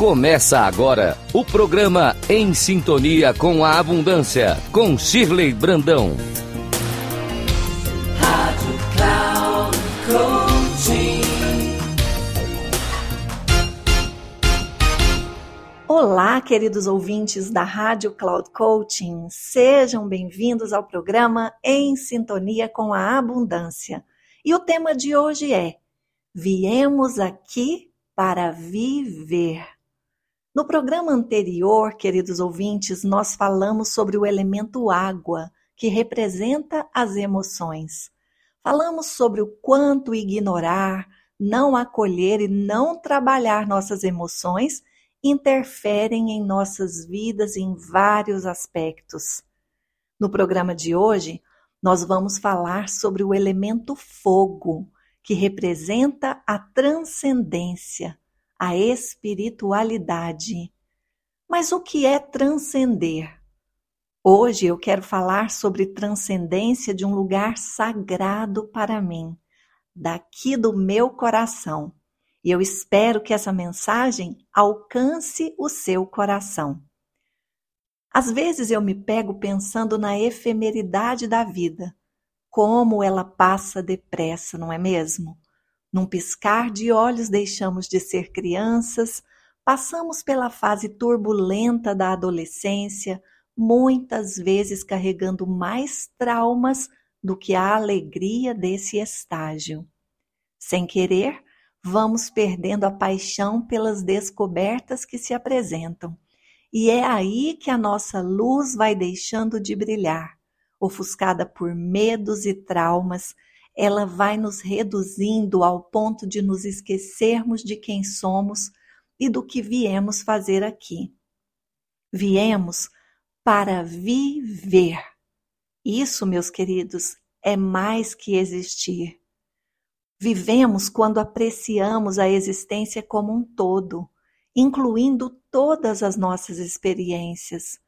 Começa agora o programa Em Sintonia com a Abundância, com Shirley Brandão. Rádio Cloud. Olá, queridos ouvintes da Rádio Cloud Coaching. Sejam bem-vindos ao programa Em Sintonia com a Abundância. E o tema de hoje é: Viemos aqui para viver. No programa anterior, queridos ouvintes, nós falamos sobre o elemento água, que representa as emoções. Falamos sobre o quanto ignorar, não acolher e não trabalhar nossas emoções interferem em nossas vidas em vários aspectos. No programa de hoje, nós vamos falar sobre o elemento fogo, que representa a transcendência a espiritualidade. Mas o que é transcender? Hoje eu quero falar sobre transcendência de um lugar sagrado para mim, daqui do meu coração. E eu espero que essa mensagem alcance o seu coração. Às vezes eu me pego pensando na efemeridade da vida, como ela passa depressa, não é mesmo? Num piscar de olhos deixamos de ser crianças, passamos pela fase turbulenta da adolescência, muitas vezes carregando mais traumas do que a alegria desse estágio. Sem querer, vamos perdendo a paixão pelas descobertas que se apresentam. E é aí que a nossa luz vai deixando de brilhar, ofuscada por medos e traumas ela vai nos reduzindo ao ponto de nos esquecermos de quem somos e do que viemos fazer aqui. Viemos para viver. Isso, meus queridos, é mais que existir. Vivemos quando apreciamos a existência como um todo, incluindo todas as nossas experiências.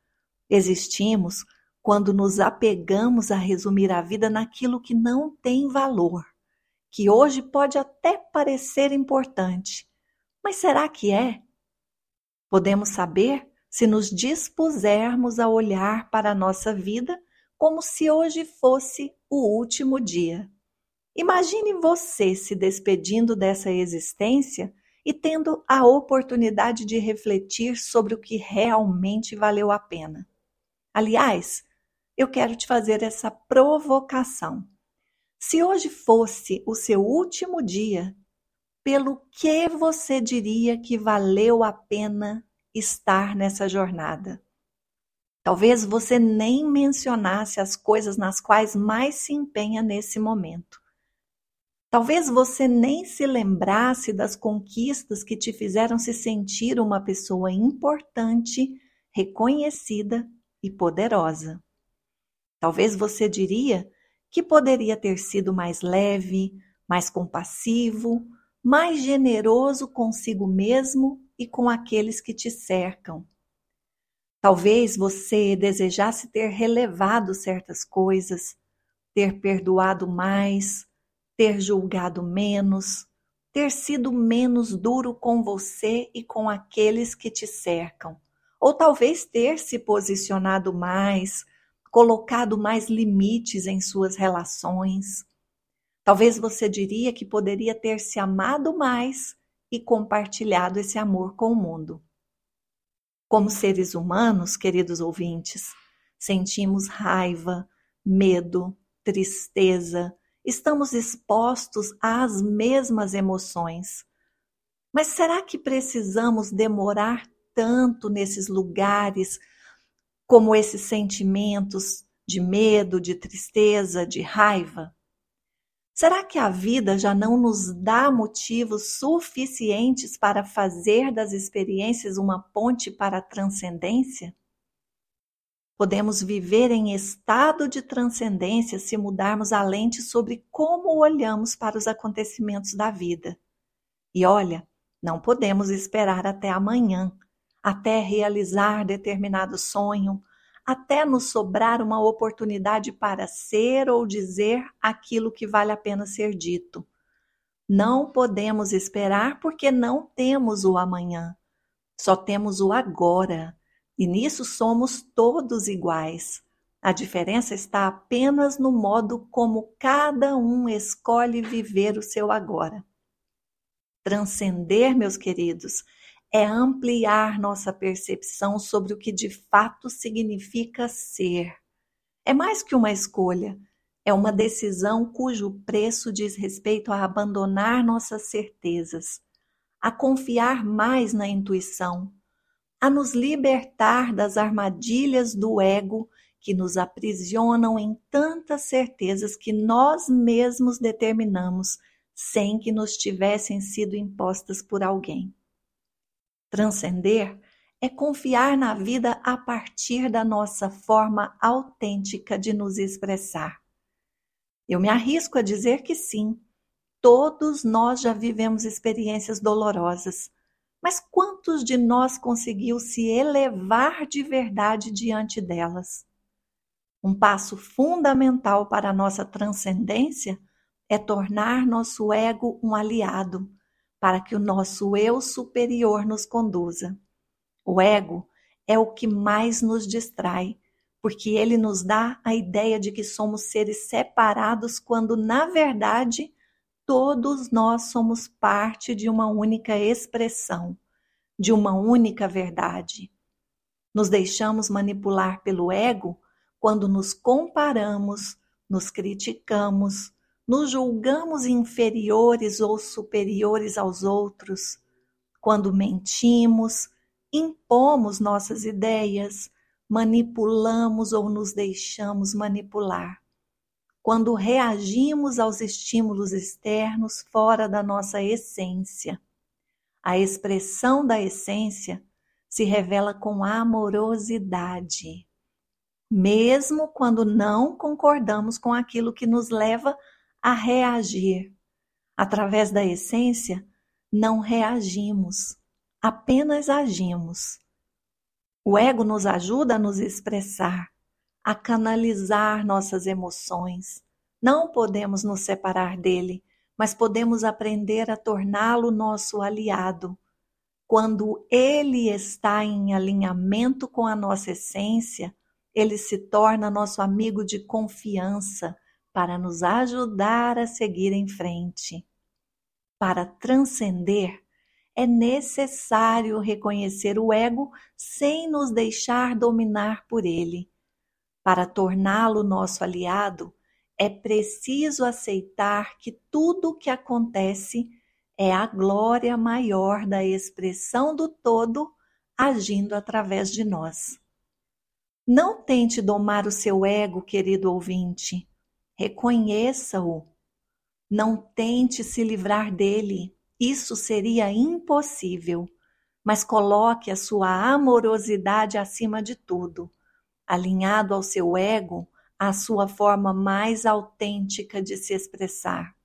Existimos quando nos apegamos a resumir a vida naquilo que não tem valor, que hoje pode até parecer importante, mas será que é? Podemos saber se nos dispusermos a olhar para a nossa vida como se hoje fosse o último dia. Imagine você se despedindo dessa existência e tendo a oportunidade de refletir sobre o que realmente valeu a pena. Aliás, eu quero te fazer essa provocação. Se hoje fosse o seu último dia, pelo que você diria que valeu a pena estar nessa jornada? Talvez você nem mencionasse as coisas nas quais mais se empenha nesse momento. Talvez você nem se lembrasse das conquistas que te fizeram se sentir uma pessoa importante, reconhecida e poderosa. Talvez você diria que poderia ter sido mais leve, mais compassivo, mais generoso consigo mesmo e com aqueles que te cercam. Talvez você desejasse ter relevado certas coisas, ter perdoado mais, ter julgado menos, ter sido menos duro com você e com aqueles que te cercam, ou talvez ter se posicionado mais, colocado mais limites em suas relações. Talvez você diria que poderia ter se amado mais e compartilhado esse amor com o mundo. Como seres humanos, queridos ouvintes, sentimos raiva, medo, tristeza, estamos expostos às mesmas emoções. Mas será que precisamos demorar tanto nesses lugares como esses sentimentos de medo, de tristeza, de raiva? Será que a vida já não nos dá motivos suficientes para fazer das experiências uma ponte para a transcendência? Podemos viver em estado de transcendência se mudarmos a lente sobre como olhamos para os acontecimentos da vida. E olha, não podemos esperar até amanhã até realizar determinado sonho, até nos sobrar uma oportunidade para ser ou dizer aquilo que vale a pena ser dito. Não podemos esperar porque não temos o amanhã. Só temos o agora, e nisso somos todos iguais. A diferença está apenas no modo como cada um escolhe viver o seu agora. Transcender, meus queridos, é ampliar nossa percepção sobre o que de fato significa ser. É mais que uma escolha, é uma decisão cujo preço diz respeito a abandonar nossas certezas, a confiar mais na intuição, a nos libertar das armadilhas do ego que nos aprisionam em tantas certezas que nós mesmos determinamos sem que nos tivessem sido impostas por alguém. Transcender é confiar na vida a partir da nossa forma autêntica de nos expressar. Eu me arrisco a dizer que sim, todos nós já vivemos experiências dolorosas, mas quantos de nós conseguiu se elevar de verdade diante delas? Um passo fundamental para a nossa transcendência é tornar nosso ego um aliado, para que o nosso eu superior nos conduza. O ego é o que mais nos distrai, porque ele nos dá a ideia de que somos seres separados, quando, na verdade, todos nós somos parte de uma única expressão, de uma única verdade. Nos deixamos manipular pelo ego quando nos comparamos, nos criticamos, nos julgamos inferiores ou superiores aos outros, quando mentimos, impomos nossas ideias, manipulamos ou nos deixamos manipular, quando reagimos aos estímulos externos fora da nossa essência. A expressão da essência se revela com amorosidade mesmo quando não concordamos com aquilo que nos leva a reagir. Através da essência, não reagimos, apenas agimos. O ego nos ajuda a nos expressar, a canalizar nossas emoções. Não podemos nos separar dele, mas podemos aprender a torná-lo nosso aliado. Quando ele está em alinhamento com a nossa essência, ele se torna nosso amigo de confiança para nos ajudar a seguir em frente. Para transcender, é necessário reconhecer o ego sem nos deixar dominar por ele. Para torná-lo nosso aliado, é preciso aceitar que tudo o que acontece é a glória maior da expressão do todo agindo através de nós. Não tente domar o seu ego, querido ouvinte. Reconheça-o. Não tente se livrar dele. Isso seria impossível. Mas coloque a sua amorosidade acima de tudo, alinhado ao seu ego, à sua forma mais autêntica de se expressar.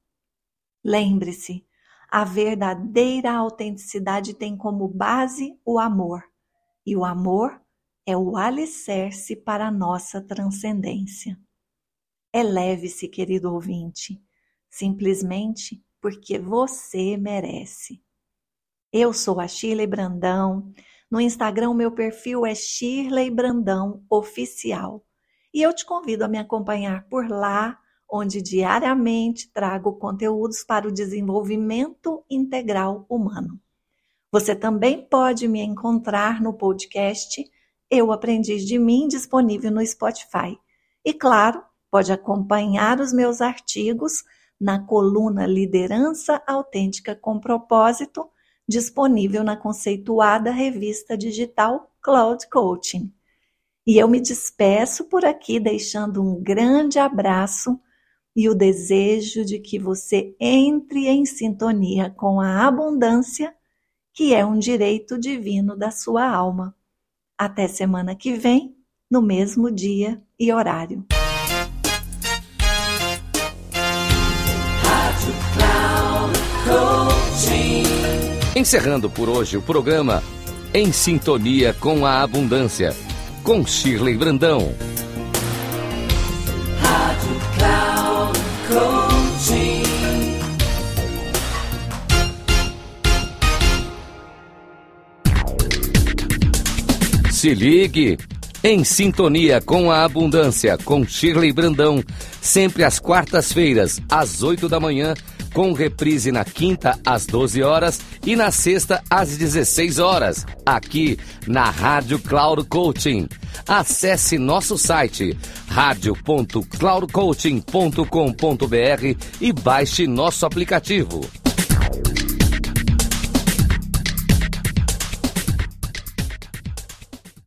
Lembre-se, a verdadeira autenticidade tem como base o amor, e o amor é o alicerce para a nossa transcendência. Eleve-se, querido ouvinte, simplesmente porque você merece. Eu sou a Shirley Brandão. No Instagram, meu perfil é Shirley Brandão Oficial. E eu te convido a me acompanhar por lá, onde diariamente trago conteúdos para o desenvolvimento integral humano. Você também pode me encontrar no podcast eu Aprendi de Mim, disponível no Spotify. E claro, pode acompanhar os meus artigos na coluna Liderança Autêntica com Propósito, disponível na conceituada revista digital Cloud Coaching. E eu me despeço por aqui, deixando um grande abraço e o desejo de que você entre em sintonia com a abundância, que é um direito divino da sua alma. Até semana que vem, no mesmo dia e horário. Encerrando por hoje o programa Em Sintonia com a Abundância, com Shirley Brandão. Se ligue! Em sintonia com a abundância, com Shirley Brandão, sempre às quartas-feiras, às 8 da manhã, com reprise na quinta às 12 horas e na sexta às 16 horas, aqui na Rádio Cloud Coaching. Acesse nosso site radio.cloudcoaching.com.br e baixe nosso aplicativo.